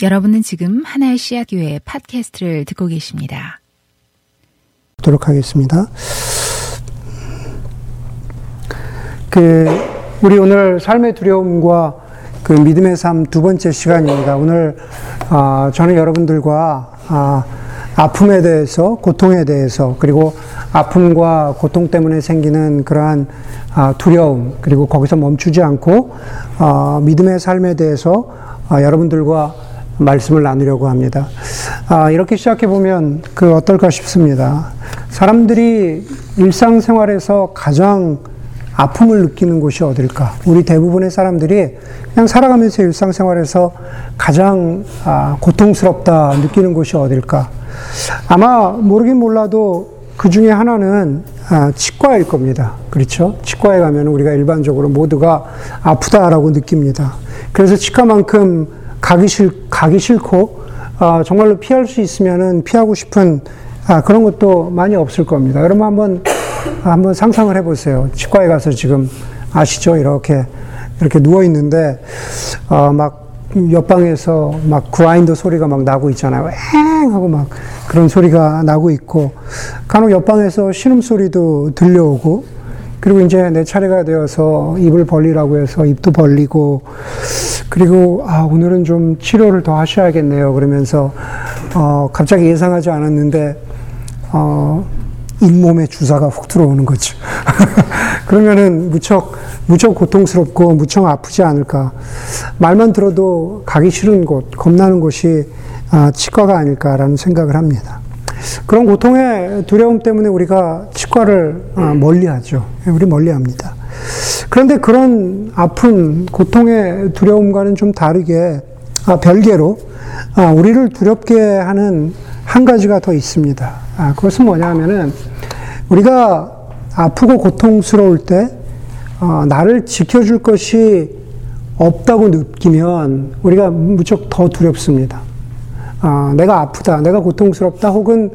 여러분은 지금 하나의 씨앗 교회 팟캐스트를 듣고 계십니다. 도록 하겠습니다. 그 우리 오늘 삶의 두려움과 그 믿음의 삶 두 번째 시간입니다. 오늘 아, 저는 여러분들과 아, 아픔에 대해서, 고통에 대해서, 그리고 아픔과 고통 때문에 생기는 그러한 아, 두려움, 그리고 거기서 멈추지 않고 아, 믿음의 삶에 대해서 아, 여러분들과 말씀을 나누려고 합니다. 아, 이렇게 시작해 보면 그 어떨까 싶습니다. 사람들이 일상생활에서 가장 아픔을 느끼는 곳이 어딜까? 우리 대부분의 사람들이 그냥 살아가면서 일상생활에서 가장 아, 고통스럽다 느끼는 곳이 어딜까? 아마 모르긴 몰라도 그 중에 하나는 아, 치과일 겁니다. 그렇죠? 치과에 가면 우리가 일반적으로 모두가 아프다라고 느낍니다. 그래서 치과만큼 가기 싫, 가기 싫고, 아, 정말로 피할 수 있으면은 피하고 싶은 아, 그런 것도 많이 없을 겁니다. 여러분 한번, 한번 상상을 해보세요. 치과에 가서 지금 아시죠? 이렇게, 이렇게 누워 있는데, 어, 막, 옆방에서 막 그라인더 소리가 막 나고 있잖아요. 엥! 하고 막 그런 소리가 나고 있고, 간혹 옆방에서 신음 소리도 들려오고, 그리고 이제 내 차례가 되어서 입을 벌리라고 해서 입도 벌리고, 그리고 아, 오늘은 좀 치료를 더 하셔야겠네요. 그러면서 어, 갑자기 예상하지 않았는데 어, 잇몸에 주사가 훅 들어오는 거죠. 그러면은 무척 무척 고통스럽고 무척 아프지 않을까. 말만 들어도 가기 싫은 곳, 겁나는 곳이 아, 치과가 아닐까라는 생각을 합니다. 그런 고통의 두려움 때문에 우리가 치과를 아, 멀리 하죠. 우리 멀리 합니다. 그런데 그런 아픔, 고통의 두려움과는 좀 다르게 아, 별개로 아, 우리를 두렵게 하는 한 가지가 더 있습니다. 아, 그것은 뭐냐 하면은 우리가 아프고 고통스러울 때 어, 나를 지켜줄 것이 없다고 느끼면 우리가 무척 더 두렵습니다. 아, 내가 아프다, 내가 고통스럽다, 혹은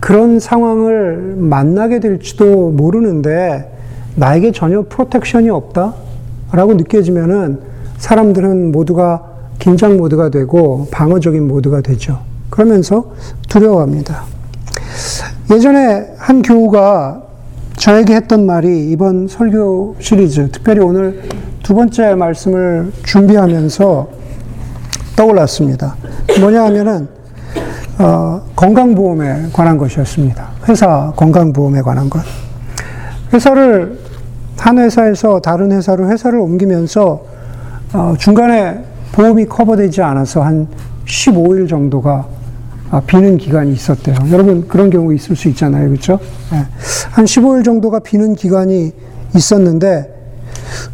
그런 상황을 만나게 될지도 모르는데 나에게 전혀 프로텍션이 없다? 라고 느껴지면은 사람들은 모두가 긴장 모드가 되고 방어적인 모드가 되죠. 그러면서 두려워합니다. 예전에 한 교우가 저에게 했던 말이 이번 설교 시리즈, 특별히 오늘 두 번째 말씀을 준비하면서 떠올랐습니다. 뭐냐 하면은, 어, 건강보험에 관한 것이었습니다. 회사 건강보험에 관한 것. 회사를, 한 회사에서 다른 회사로 회사를 옮기면서, 어, 중간에 보험이 커버되지 않아서 한 15일 정도가 아, 비는 기간이 있었대요. 여러분 그런 경우 있을 수 있잖아요. 그렇죠? 네. 한 15일 정도가 비는 기간이 있었는데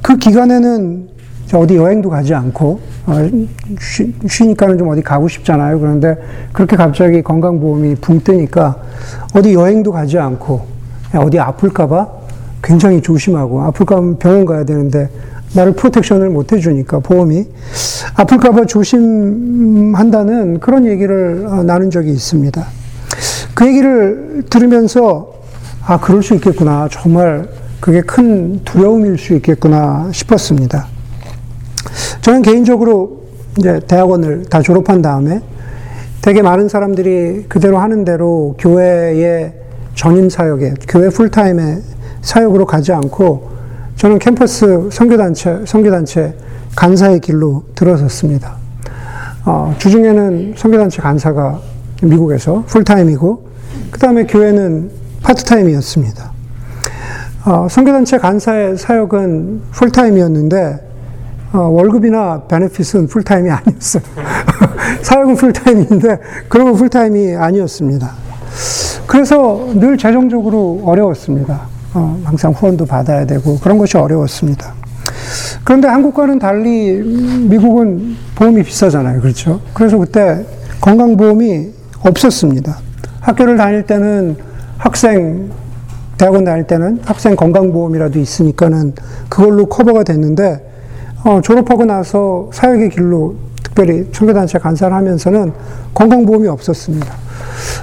그 기간에는 어디 여행도 가지 않고 어, 쉬, 쉬니까는 좀 어디 가고 싶잖아요. 그런데 그렇게 갑자기 건강보험이 붕 뜨니까 어디 여행도 가지 않고 어디 아플까봐 굉장히 조심하고 아플까 병원 가야 되는데 나를 프로텍션을 못 해주니까 보험이 아플까봐 조심한다는 그런 얘기를 어, 나눈 적이 있습니다. 그 얘기를 들으면서 아 그럴 수 있겠구나 정말 그게 큰 두려움일 수 있겠구나 싶었습니다. 저는 개인적으로 이제 대학원을 다 졸업한 다음에 되게 많은 사람들이 그대로 하는 대로 교회의 전임 사역에 교회 풀타임의 사역으로 가지 않고 저는 캠퍼스 선교단체, 선교단체 간사의 길로 들어섰습니다. 어, 주중에는 선교단체 간사가 미국에서 풀타임이고, 그 다음에 교회는 파트타임이었습니다. 어, 선교단체 간사의 사역은 풀타임이었는데, 어, 월급이나 베네핏은 풀타임이 아니었어요. 사역은 풀타임인데, 그런 건 풀타임이 아니었습니다. 그래서 늘 재정적으로 어려웠습니다. 어, 항상 후원도 받아야 되고 그런 것이 어려웠습니다. 그런데 한국과는 달리 미국은 보험이 비싸잖아요. 그렇죠? 그래서 그때 건강보험이 없었습니다. 학교를 다닐 때는 학생, 대학원 다닐 때는 학생 건강보험이라도 있으니까는 그걸로 커버가 됐는데, 어, 졸업하고 나서 사역의 길로 특별히 청교단체 간사를 하면서는 건강보험이 없었습니다.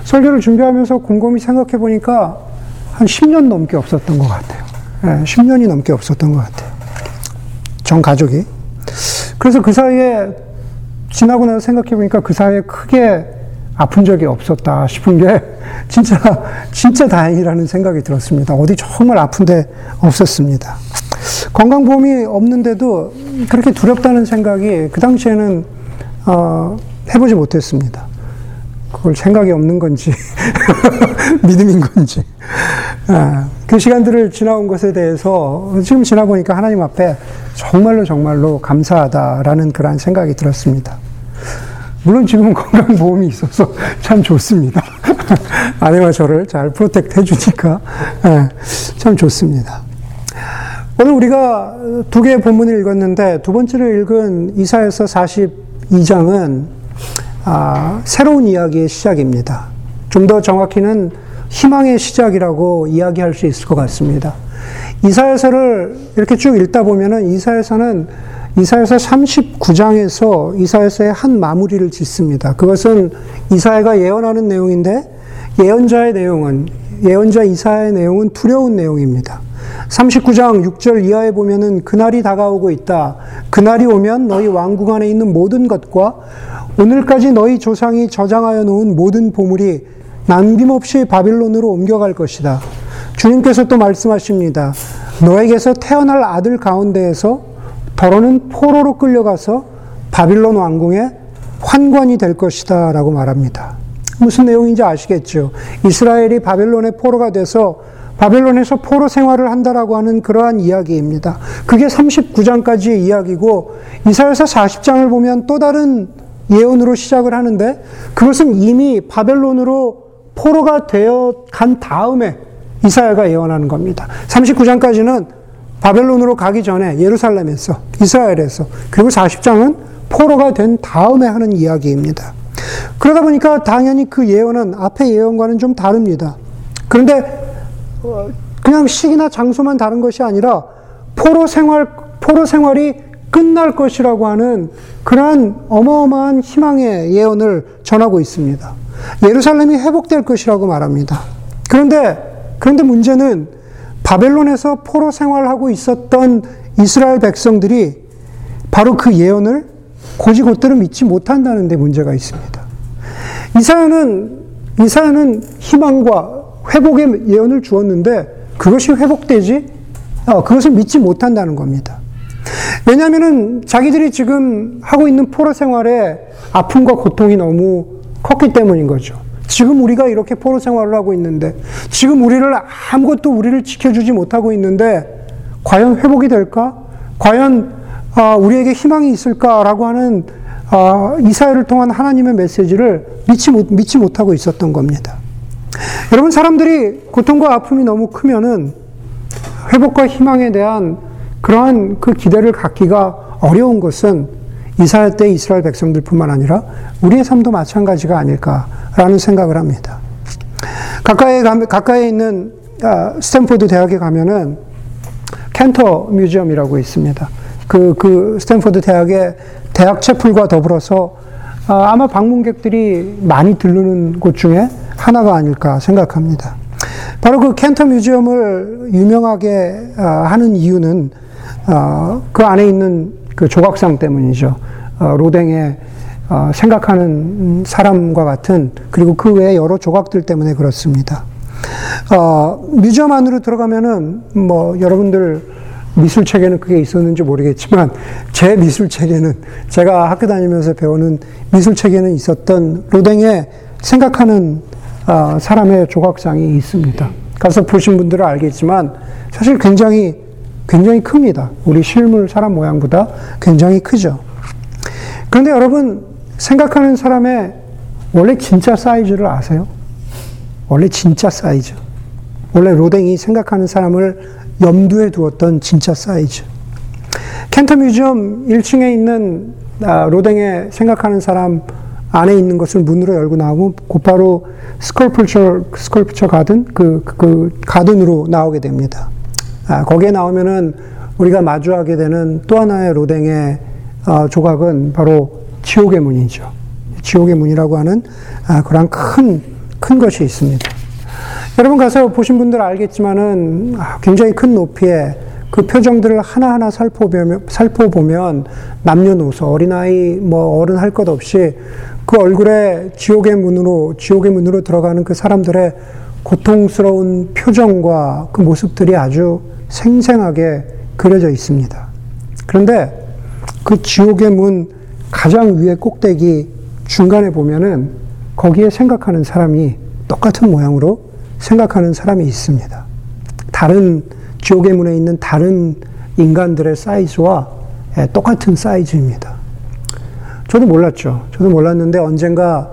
설교를 준비하면서 곰곰이 생각해 보니까 한 10년 넘게 없었던 것 같아요. 네, 10년이 넘게 없었던 것 같아요. 전 가족이. 그래서 그 사이에 지나고 나서 생각해 보니까 그 사이에 크게 아픈 적이 없었다 싶은 게 진짜 진짜 다행이라는 생각이 들었습니다. 어디 정말 아픈데 없었습니다. 건강보험이 없는데도 그렇게 두렵다는 생각이 그 당시에는 어, 해보지 못했습니다. 그걸 생각이 없는 건지 믿음인 건지 아, 그 시간들을 지나온 것에 대해서 지금 지나보니까 하나님 앞에 정말로 정말로 감사하다라는 그러한 생각이 들었습니다. 물론 지금은 건강보험이 있어서 참 좋습니다. 아내와 저를 잘 protect 해주니까 네, 참 좋습니다. 오늘 우리가 두 개의 본문을 읽었는데 두 번째로 읽은 이사야서 42장은 아, 새로운 이야기의 시작입니다. 좀 더 정확히는 희망의 시작이라고 이야기할 수 있을 것 같습니다. 이사에서를 이렇게 쭉 읽다 보면은 이사에서는 이사에서 39장에서 이사에서의 한 마무리를 짓습니다. 그것은 이사야가 예언하는 내용인데 예언자의 내용은 예언자 이사의 내용은 두려운 내용입니다. 39장 6절 이하에 보면은 그날이 다가오고 있다. 그날이 오면 너희 왕국 안에 있는 모든 것과 오늘까지 너희 조상이 저장하여 놓은 모든 보물이 남김없이 바빌론으로 옮겨갈 것이다. 주님께서 또 말씀하십니다. 너에게서 태어날 아들 가운데에서 더러는 포로로 끌려가서 바빌론 왕궁의 환관이 될 것이다. 라고 말합니다. 무슨 내용인지 아시겠죠? 이스라엘이 바벨론의 포로가 돼서 바벨론에서 포로 생활을 한다라고 하는 그러한 이야기입니다. 그게 39장까지의 이야기고 이사야서 40장을 보면 또 다른 예언으로 시작을 하는데 그것은 이미 바벨론으로 포로가 되어 간 다음에 이사야가 예언하는 겁니다. 39장까지는 바벨론으로 가기 전에 예루살렘에서 이스라엘에서 그리고 40장은 포로가 된 다음에 하는 이야기입니다. 그러다 보니까 당연히 그 예언은 앞의 예언과는 좀 다릅니다. 그런데 어, 그냥 시기나 장소만 다른 것이 아니라 포로 생활 포로 생활이 끝날 것이라고 하는 그러한 어마어마한 희망의 예언을 전하고 있습니다. 예루살렘이 회복될 것이라고 말합니다. 그런데, 그런데 문제는 바벨론에서 포로 생활하고 있었던 이스라엘 백성들이 바로 그 예언을 고지곧대로 믿지 못한다는 데 문제가 있습니다. 이사야는, 이사야는 희망과 회복의 예언을 주었는데 그것이 회복되지, 어, 그것을 믿지 못한다는 겁니다. 왜냐하면은 자기들이 지금 하고 있는 포로 생활에 아픔과 고통이 너무 컸기 때문인 거죠. 지금 우리가 이렇게 포로 생활을 하고 있는데, 지금 우리를 아무것도 우리를 지켜주지 못하고 있는데, 과연 회복이 될까? 과연 어, 우리에게 희망이 있을까라고 하는 어, 이사야를 통한 하나님의 메시지를 믿지, 못, 믿지 못하고 있었던 겁니다. 여러분, 사람들이 고통과 아픔이 너무 크면은 회복과 희망에 대한 그러한 그 기대를 갖기가 어려운 것은 이사야 때 이스라엘 백성들뿐만 아니라 우리의 삶도 마찬가지가 아닐까라는 생각을 합니다. 가까이 가까이 있는 아, 스탠포드 대학에 가면은 Cantor Museum이라고 있습니다. 그, 그 스탠포드 대학의 대학 채플과 더불어서 아, 아마 방문객들이 많이 들르는 곳 중에 하나가 아닐까 생각합니다. 바로 그 Cantor Museum을 유명하게 아, 하는 이유는 어, 그 안에 있는 그 조각상 때문이죠. 어, 로댕의 어, 생각하는 사람과 같은 그리고 그 외에 여러 조각들 때문에 그렇습니다. 어, museum 안으로 들어가면은 뭐 여러분들 미술 책에는 그게 있었는지 모르겠지만 제 미술 책에는 제가 학교 다니면서 배우는 미술 책에는 있었던 로댕의 생각하는 어, 사람의 조각상이 있습니다. 가서 보신 분들은 알겠지만 사실 굉장히 굉장히 큽니다. 우리 실물 사람 모양보다 굉장히 크죠. 그런데 여러분, 생각하는 사람의 원래 진짜 사이즈를 아세요? 원래 진짜 사이즈. 원래 로댕이 생각하는 사람을 염두에 두었던 진짜 사이즈. Cantor Museum 1층에 있는 아, 로댕의 생각하는 사람 안에 있는 것을 문으로 열고 나오면 곧바로 sculpture, sculpture garden, 그, 그, 그 garden으로 나오게 됩니다. 아, 거기에 나오면은 우리가 마주하게 되는 또 하나의 로댕의 어, 조각은 바로 지옥의 문이죠. 지옥의 문이라고 하는 아, 그런 큰, 큰 것이 있습니다. 여러분 가서 보신 분들 알겠지만은 아, 굉장히 큰 높이에 그 표정들을 하나하나 살펴보면, 살펴보면 남녀노소, 어린아이, 뭐 어른 할 것 없이 그 얼굴에 지옥의 문으로, 지옥의 문으로 들어가는 그 사람들의 고통스러운 표정과 그 모습들이 아주 생생하게 그려져 있습니다. 그런데 그 지옥의 문 가장 위에 꼭대기 중간에 보면은 거기에 생각하는 사람이 똑같은 모양으로 생각하는 사람이 있습니다. 다른 지옥의 문에 있는 다른 인간들의 사이즈와 예, 똑같은 사이즈입니다. 저도 몰랐죠. 저도 몰랐는데 언젠가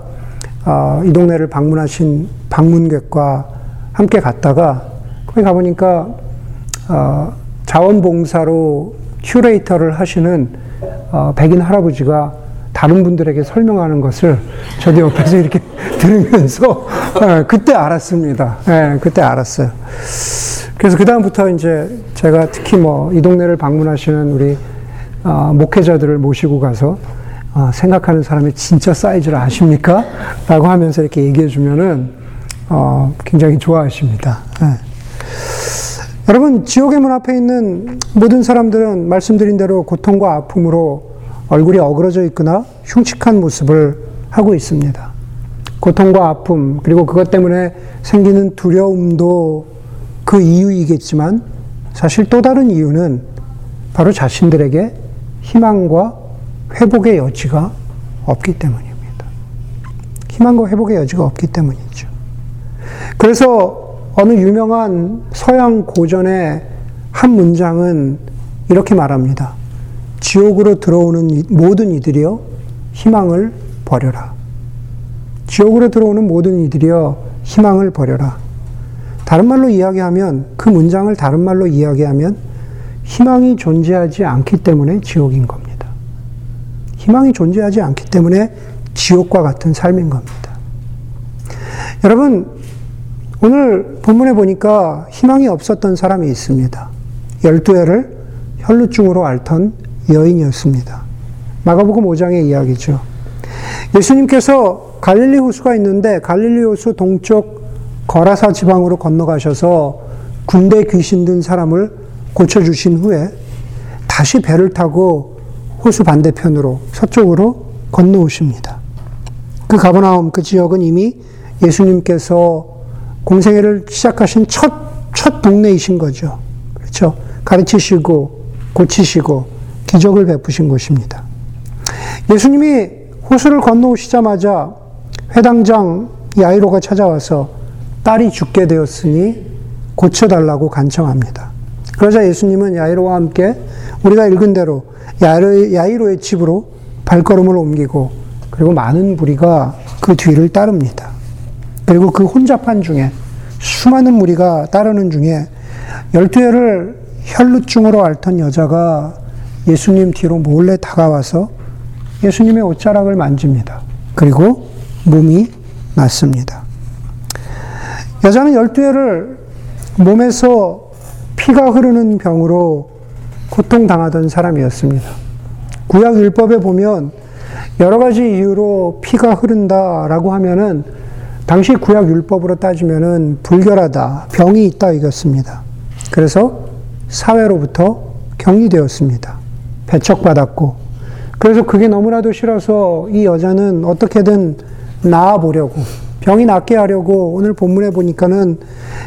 아, 이 동네를 방문하신 방문객과 함께 갔다가 거기 가보니까 어, 자원봉사로 큐레이터를 하시는 어, 백인 할아버지가 다른 분들에게 설명하는 것을 저도 옆에서 이렇게 들으면서 예, 그때 알았습니다. 예, 그때 알았어요. 그래서 그 다음부터 이제 제가 특히 뭐 이 동네를 방문하시는 우리 어, 목회자들을 모시고 가서 어, 생각하는 사람의 진짜 사이즈를 아십니까? 라고 하면서 이렇게 얘기해 주면은 어, 굉장히 좋아하십니다. 예. 여러분, 지옥의 문 앞에 있는 모든 사람들은 말씀드린 대로 고통과 아픔으로 얼굴이 어그러져 있거나 흉측한 모습을 하고 있습니다. 고통과 아픔, 그리고 그것 때문에 생기는 두려움도 그 이유이겠지만 사실 또 다른 이유는 바로 자신들에게 희망과 회복의 여지가 없기 때문입니다. 희망과 회복의 여지가 없기 때문이죠. 그래서 어느 유명한 서양 고전의 한 문장은 이렇게 말합니다. 지옥으로 들어오는 모든 이들이여 희망을 버려라. 지옥으로 들어오는 모든 이들이여 희망을 버려라. 다른 말로 이야기하면 그 문장을 다른 말로 이야기하면 희망이 존재하지 않기 때문에 지옥인 겁니다. 희망이 존재하지 않기 때문에 지옥과 같은 삶인 겁니다. 여러분, 오늘 본문에 보니까 희망이 없었던 사람이 있습니다. 열두 해를 혈루증으로 앓던 여인이었습니다. 마가복음 5장의 이야기죠. 예수님께서 갈릴리 호수가 있는데 갈릴리 호수 동쪽 거라사 지방으로 건너가셔서 군대 귀신 든 사람을 고쳐주신 후에 다시 배를 타고 호수 반대편으로 서쪽으로 건너오십니다. 그 가버나움 그 지역은 이미 예수님께서 공생애를 시작하신 첫, 첫 동네이신 거죠. 그렇죠. 가르치시고, 고치시고, 기적을 베푸신 곳입니다. 예수님이 호수를 건너오시자마자 회당장 야이로가 찾아와서 딸이 죽게 되었으니 고쳐달라고 간청합니다. 그러자 예수님은 야이로와 함께 우리가 읽은 대로 야이로, 의 집으로 발걸음을 옮기고 그리고 많은 무리가 그 뒤를 따릅니다. 그리고 그 혼잡한 중에 수많은 무리가 따르는 중에 열두 해를 혈루증으로 앓던 여자가 예수님 뒤로 몰래 다가와서 예수님의 옷자락을 만집니다. 그리고 몸이 낫습니다. 여자는 열두 해를 몸에서 피가 흐르는 병으로 고통당하던 사람이었습니다. 구약 율법에 보면 여러 가지 이유로 피가 흐른다라고 하면은 당시 구약 율법으로 따지면은 불결하다, 병이 있다 이겼습니다. 그래서 사회로부터 격리되었습니다. 배척받았고, 그래서 그게 너무나도 싫어서 이 여자는 어떻게든 나아보려고, 병이 낫게 하려고 오늘 본문에 보니까는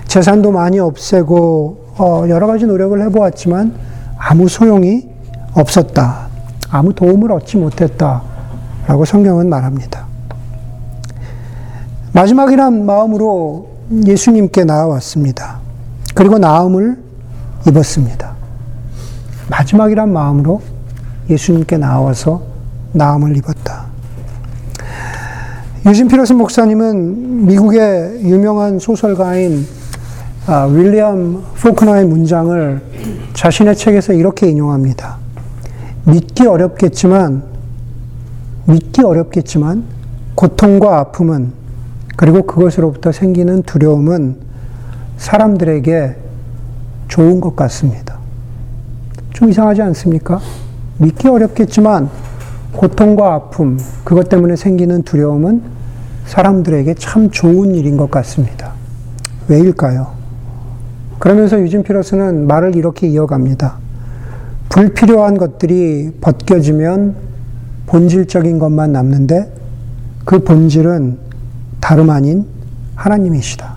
재산도 많이 없애고, 어, 여러 가지 노력을 해보았지만 아무 소용이 없었다. 아무 도움을 얻지 못했다. 라고 성경은 말합니다. 마지막이란 마음으로 예수님께 나아왔습니다. 그리고 나음을 입었습니다. 마지막이란 마음으로 예수님께 나와서 나음을 입었다. 유진 피러스 목사님은 미국의 유명한 소설가인 아, 윌리엄 포크너의 문장을 자신의 책에서 이렇게 인용합니다. 믿기 어렵겠지만, 믿기 어렵겠지만, 고통과 아픔은 그리고 그것으로부터 생기는 두려움은 사람들에게 좋은 것 같습니다. 좀 이상하지 않습니까? 믿기 어렵겠지만 고통과 아픔, 그것 때문에 생기는 두려움은 사람들에게 참 좋은 일인 것 같습니다. 왜일까요? 그러면서 유진 피러스는 말을 이렇게 이어갑니다. 불필요한 것들이 벗겨지면 본질적인 것만 남는데 그 본질은 다름 아닌 하나님이시다.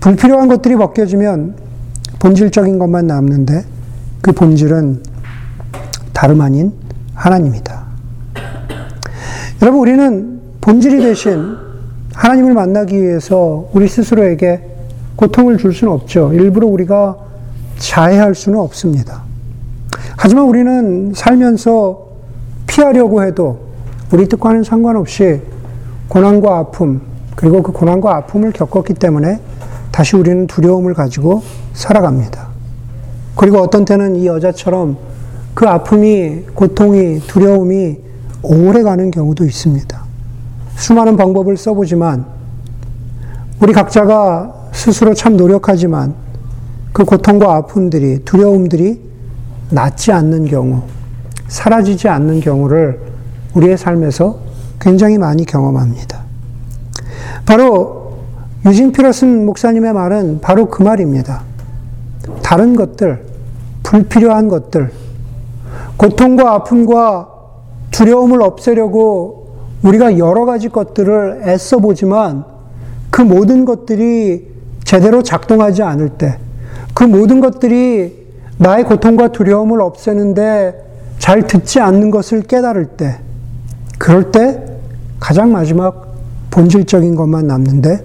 불필요한 것들이 벗겨지면 본질적인 것만 남는데 그 본질은 다름 아닌 하나님이다. 여러분, 우리는 본질이 대신 하나님을 만나기 위해서 우리 스스로에게 고통을 줄 수는 없죠. 일부러 우리가 자해할 수는 없습니다. 하지만 우리는 살면서 피하려고 해도 우리 뜻과는 상관없이 고난과 아픔, 그리고 그 고난과 아픔을 겪었기 때문에 다시 우리는 두려움을 가지고 살아갑니다. 그리고 어떤 때는 이 여자처럼 그 아픔이, 고통이, 두려움이 오래 가는 경우도 있습니다. 수많은 방법을 써보지만 우리 각자가 스스로 참 노력하지만 그 고통과 아픔들이, 두려움들이 낫지 않는 경우, 사라지지 않는 경우를 우리의 삶에서 굉장히 많이 경험합니다. 바로 유진 피러슨 목사님의 말은 바로 그 말입니다. 다른 것들, 불필요한 것들, 고통과 아픔과 두려움을 없애려고 우리가 여러 가지 것들을 애써 보지만 그 모든 것들이 제대로 작동하지 않을 때, 그 모든 것들이 나의 고통과 두려움을 없애는데 잘 듣지 않는 것을 깨달을 때, 그럴 때 가장 마지막 본질적인 것만 남는데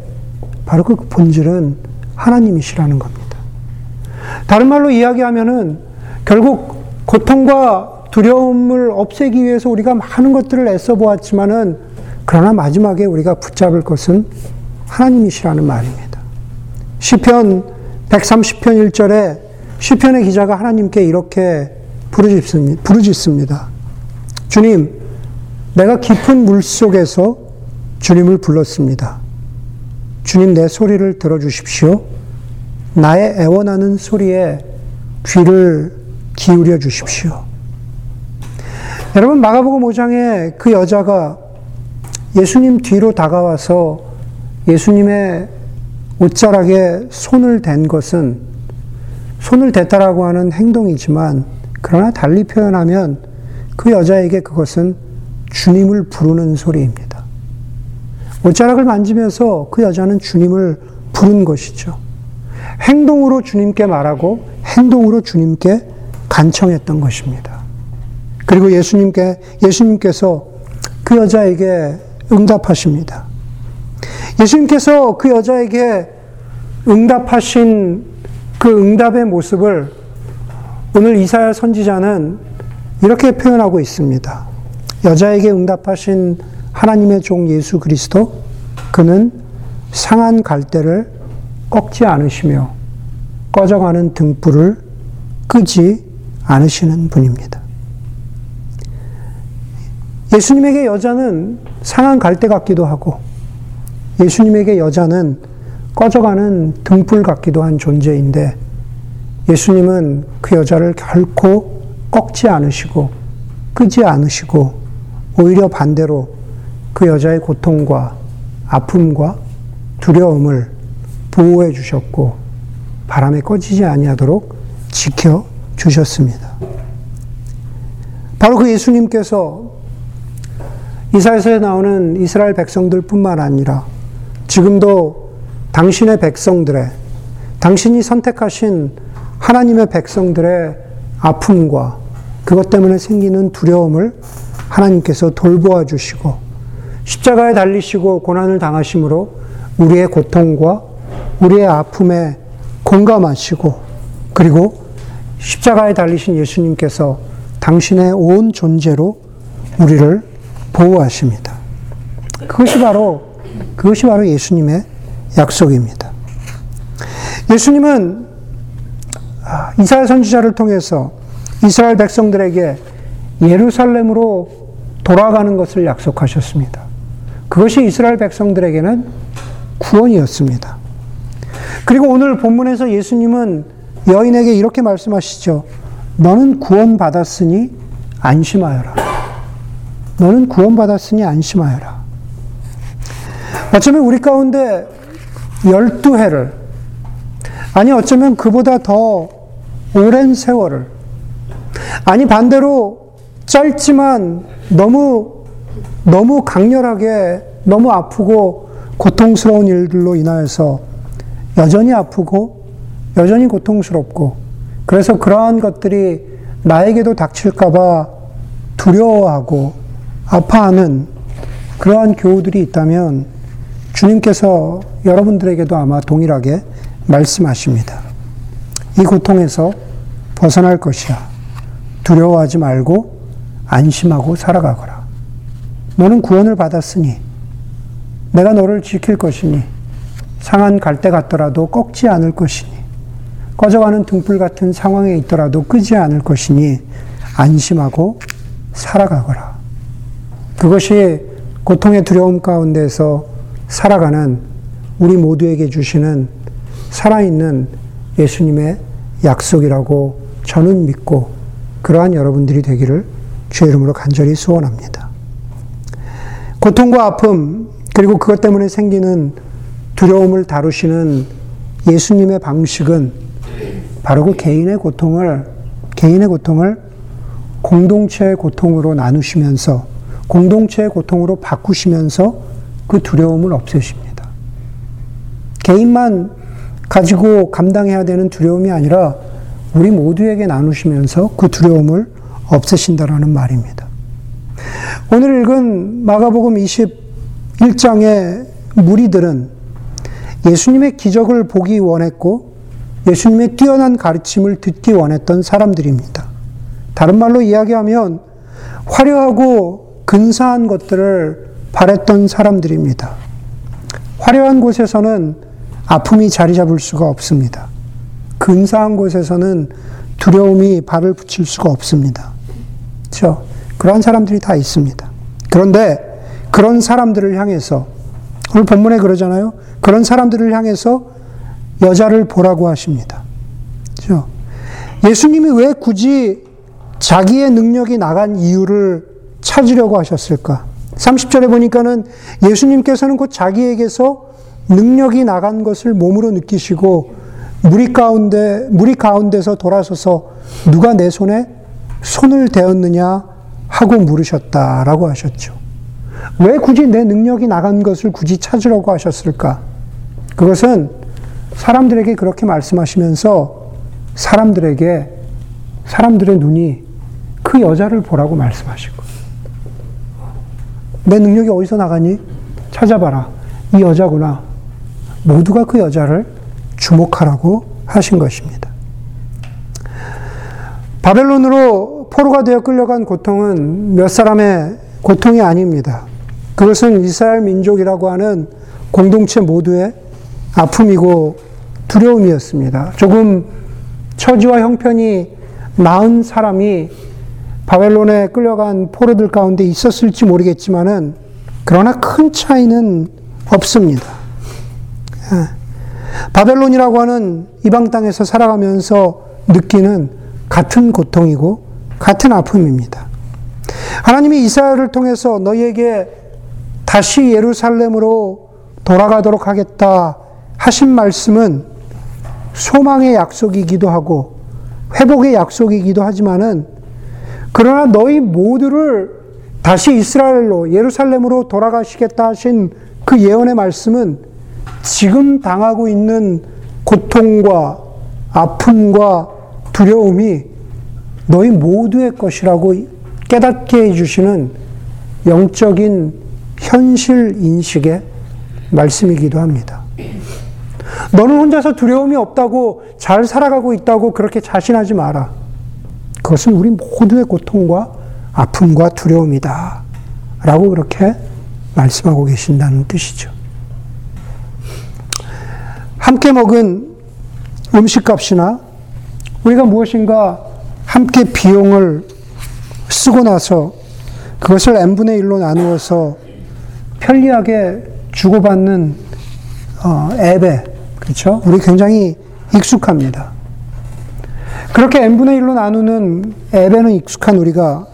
바로 그 본질은 하나님이시라는 겁니다. 다른 말로 이야기하면은 결국 고통과 두려움을 없애기 위해서 우리가 많은 것들을 애써 보았지만은 그러나 마지막에 우리가 붙잡을 것은 하나님이시라는 말입니다. 시편 130편 1절에 시편의 기자가 하나님께 이렇게 부르짖습니다. 주님, 내가 깊은 물 속에서 주님을 불렀습니다. 주님 내 소리를 들어주십시오. 나의 애원하는 소리에 귀를 기울여 주십시오. 여러분 마가복음 5장에 그 여자가 예수님 뒤로 다가와서 예수님의 옷자락에 손을 댄 것은 손을 댔다라고 하는 행동이지만 그러나 달리 표현하면 그 여자에게 그것은 주님을 부르는 소리입니다. 옷자락을 만지면서 그 여자는 주님을 부른 것이죠. 행동으로 주님께 말하고 행동으로 주님께 간청했던 것입니다. 그리고 예수님께, 예수님께서 그 여자에게 응답하십니다. 예수님께서 그 여자에게 응답하신 그 응답의 모습을 오늘 이사야 선지자는 이렇게 표현하고 있습니다. 여자에게 응답하신 하나님의 종 예수 그리스도, 그는 상한 갈대를 꺾지 않으시며 꺼져가는 등불을 끄지 않으시는 분입니다. 예수님에게 여자는 상한 갈대 같기도 하고 예수님에게 여자는 꺼져가는 등불 같기도 한 존재인데 예수님은 그 여자를 결코 꺾지 않으시고 끄지 않으시고 오히려 반대로 그 여자의 고통과 아픔과 두려움을 보호해 주셨고 바람에 꺼지지 아니하도록 지켜 주셨습니다. 바로 그 예수님께서 이사에서 나오는 이스라엘 백성들뿐만 아니라 지금도 당신의 백성들의 당신이 선택하신 하나님의 백성들의 아픔과 그것 때문에 생기는 두려움을 하나님께서 돌보아 주시고 십자가에 달리시고 고난을 당하심으로 우리의 고통과 우리의 아픔에 공감하시고 그리고 십자가에 달리신 예수님께서 당신의 온 존재로 우리를 보호하십니다. 그것이 바로 그것이 바로 예수님의 약속입니다. 예수님은 아, 이스라엘 선지자를 통해서 이스라엘 백성들에게 예루살렘으로 돌아가는 것을 약속하셨습니다. 그것이 이스라엘 백성들에게는 구원이었습니다. 그리고 오늘 본문에서 예수님은 여인에게 이렇게 말씀하시죠. 너는 구원받았으니 안심하여라. 너는 구원받았으니 안심하여라. 어쩌면 우리 가운데 12해를 아니, 어쩌면 그보다 더 오랜 세월을, 아니, 반대로 짧지만 너무, 너무 강렬하게, 너무 아프고 고통스러운 일들로 인하여서 여전히 아프고, 여전히 고통스럽고, 그래서 그러한 것들이 나에게도 닥칠까봐 두려워하고 아파하는 그러한 교우들이 있다면 주님께서 여러분들에게도 아마 동일하게 말씀하십니다. 이 고통에서 벗어날 것이야. 두려워하지 말고 안심하고 살아가거라. 너는 구원을 받았으니 내가 너를 지킬 것이니 상한 갈대 같더라도 꺾지 않을 것이니 꺼져가는 등불 같은 상황에 있더라도 끄지 않을 것이니 안심하고 살아가거라. 그것이 고통의 두려움 가운데서 살아가는 우리 모두에게 주시는 살아있는 예수님의 약속이라고 저는 믿고 그러한 여러분들이 되기를 주의 이름으로 간절히 소원합니다. 고통과 아픔, 그리고 그것 때문에 생기는 두려움을 다루시는 예수님의 방식은 바로 그 개인의 고통을, 개인의 고통을 공동체의 고통으로 나누시면서 공동체의 고통으로 바꾸시면서 그 두려움을 없애십니다. 개인만 가지고 감당해야 되는 두려움이 아니라 우리 모두에게 나누시면서 그 두려움을 없애신다라는 말입니다. 오늘 읽은 마가복음 21장의 무리들은 예수님의 기적을 보기 원했고 예수님의 뛰어난 가르침을 듣기 원했던 사람들입니다. 다른 말로 이야기하면 화려하고 근사한 것들을 바랬던 사람들입니다. 화려한 곳에서는 아픔이 자리 잡을 수가 없습니다. 근사한 곳에서는 두려움이 발을 붙일 수가 없습니다. 그렇죠? 그러한 사람들이 다 있습니다. 그런데 그런 사람들을 향해서 오늘 본문에 그러잖아요. 그런 사람들을 향해서 여자를 보라고 하십니다. 그렇죠? 예수님이 왜 굳이 자기의 능력이 나간 이유를 찾으려고 하셨을까? 30절에 보니까는 예수님께서는 곧 자기에게서 능력이 나간 것을 몸으로 느끼시고 무리 가운데 무리 가운데서 돌아서서 누가 내 손에 손을 대었느냐 하고 물으셨다라고 하셨죠. 왜 굳이 내 능력이 나간 것을 굳이 찾으려고 하셨을까? 그것은 사람들에게 그렇게 말씀하시면서 사람들에게 사람들의 눈이 그 여자를 보라고 거예요. 내 능력이 어디서 나가니? 찾아봐라. 이 여자구나. 모두가 그 여자를 주목하라고 하신 것입니다. 바벨론으로 포로가 되어 끌려간 고통은 몇 사람의 고통이 아닙니다. 그것은 이스라엘 민족이라고 하는 공동체 모두의 아픔이고 두려움이었습니다. 조금 처지와 형편이 나은 사람이 바벨론에 끌려간 포로들 가운데 있었을지 모르겠지만은 그러나 큰 차이는 없습니다. 예. 바벨론이라고 하는 이방 땅에서 살아가면서 느끼는 같은 고통이고 같은 아픔입니다. 하나님이 이스라엘을 통해서 너희에게 다시 예루살렘으로 돌아가도록 하겠다 하신 말씀은 소망의 약속이기도 하고 회복의 약속이기도 하지만은 그러나 너희 모두를 다시 이스라엘로 예루살렘으로 돌아가시겠다 하신 그 예언의 말씀은 지금 당하고 있는 고통과 아픔과 두려움이 너희 모두의 것이라고 깨닫게 해주시는 영적인 현실 인식의 말씀이기도 합니다. 너는 혼자서 두려움이 없다고 잘 살아가고 있다고 그렇게 자신하지 마라. 그것은 우리 모두의 고통과 아픔과 두려움이다. 라고 그렇게 말씀하고 계신다는 뜻이죠. 함께 먹은 음식 값이나 우리가 무엇인가 함께 비용을 쓰고 나서 그것을 n분의 1로 나누어서 편리하게 주고받는 어, 앱에 그렇죠? 우리 굉장히 익숙합니다. 그렇게 n분의 1로 나누는 앱에는 익숙한 우리가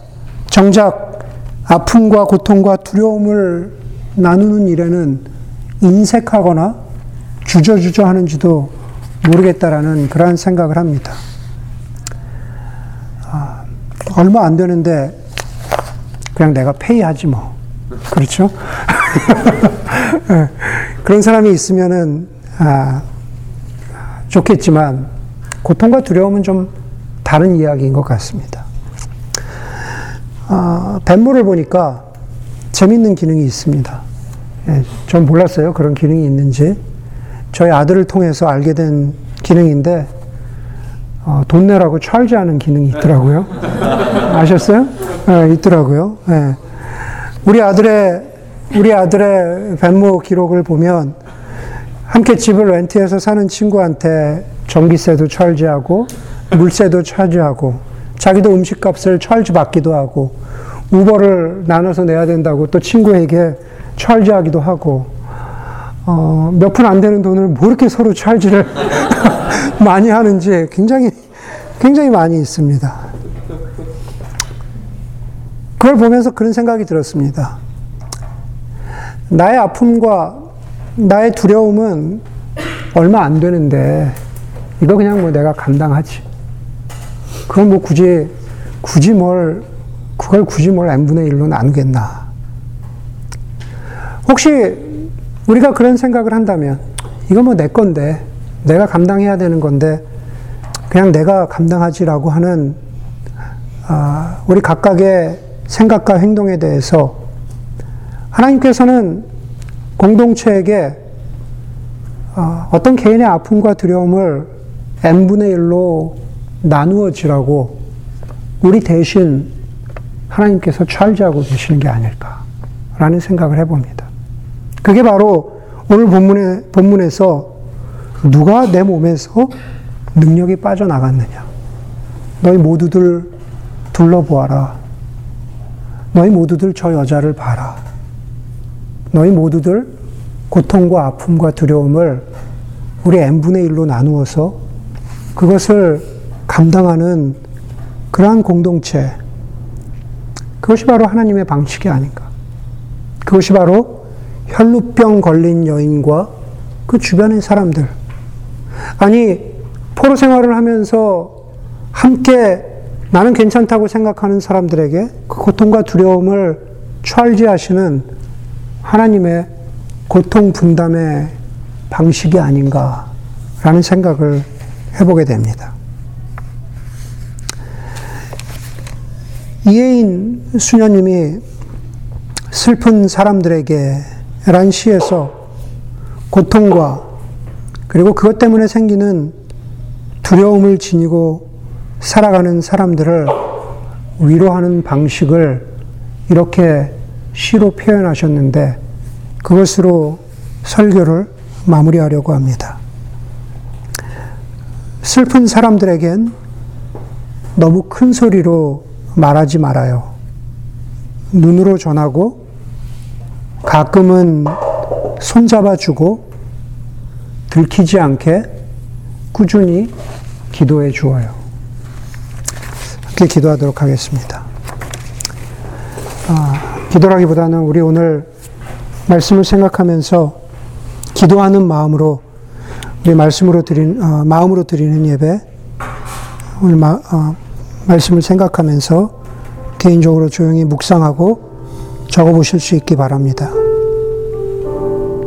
정작 아픔과 고통과 두려움을 나누는 일에는 인색하거나 주저주저 하는지도 모르겠다라는 그러한 생각을 합니다. 아, 얼마 안 되는데 그냥 내가 페이하지 뭐. 그렇죠? 예, 그런 사람이 있으면은 아, 좋겠지만 고통과 두려움은 좀 다른 이야기인 것 같습니다. 아, 뱃모를 보니까 재밌는 기능이 있습니다. 예, 전 몰랐어요. 그런 기능이 있는지. 저희 아들을 통해서 알게 된 기능인데, 어, 돈 내라고 charge하는 기능이 있더라고요. 아셨어요? 예, 있더라고요. 예. 우리 아들의, 우리 아들의 뱃모 기록을 보면, 함께 집을 렌트해서 사는 친구한테 전기세도 charge하고, 물세도 charge하고, 자기도 음식값을 charge 받기도 하고, 우버를 나눠서 내야 된다고 또 친구에게 charge하기도 하고, 어, 몇 푼 안 되는 돈을 뭐 이렇게 서로 charge를 많이 하는지 굉장히, 굉장히 많이 있습니다. 그걸 보면서 그런 생각이 들었습니다. 나의 아픔과 나의 두려움은 얼마 안 되는데, 이거 그냥 뭐 내가 감당하지. 그건 뭐 굳이, 굳이 뭘, 그걸 굳이 뭘 n분의 1로 나누겠나. 혹시 우리가 그런 생각을 한다면, 이거 뭐 내 건데, 내가 감당해야 되는 건데, 그냥 내가 감당하지라고 하는, 아, 우리 각각의 생각과 행동에 대해서 하나님께서는 공동체에게 아, 어떤 개인의 아픔과 두려움을 n분의 1로 나누어 지라고 우리 대신 하나님께서 charge하고 계시는 게 아닐까라는 생각을 해봅니다. 그게 바로 오늘 본문에, 본문에서 누가 내 몸에서 능력이 빠져나갔느냐. 너희 모두들 둘러보아라. 너희 모두들 저 여자를 봐라. 너희 모두들 고통과 아픔과 두려움을 우리 n분의 1로 나누어서 그것을 감당하는 그러한 공동체. 그것이 바로 하나님의 방식이 아닌가. 그것이 바로 혈루병 걸린 여인과 그 주변의 사람들. 아니, 포로 생활을 하면서 함께 나는 괜찮다고 생각하는 사람들에게 그 고통과 두려움을 찰지하시는 하나님의 고통 분담의 방식이 아닌가라는 생각을 해보게 됩니다. 이혜인 수녀님이 슬픈 사람들에게 란 시에서 고통과 그리고 그것 때문에 생기는 두려움을 지니고 살아가는 사람들을 위로하는 방식을 이렇게 시로 표현하셨는데 그것으로 설교를 마무리하려고 합니다. 슬픈 사람들에겐 너무 큰 소리로 말하지 말아요. 눈으로 전하고 가끔은 손잡아 주고 들키지 않게 꾸준히 기도해 주어요. 함께 기도하도록 하겠습니다. 아, 기도라기보다는 우리 오늘 말씀을 생각하면서 기도하는 마음으로 우리 말씀으로 드린 어, 마음으로 드리는 예배 오늘 마, 어, 말씀을 생각하면서 개인적으로 조용히 묵상하고 적어 보실 수 있기 바랍니다.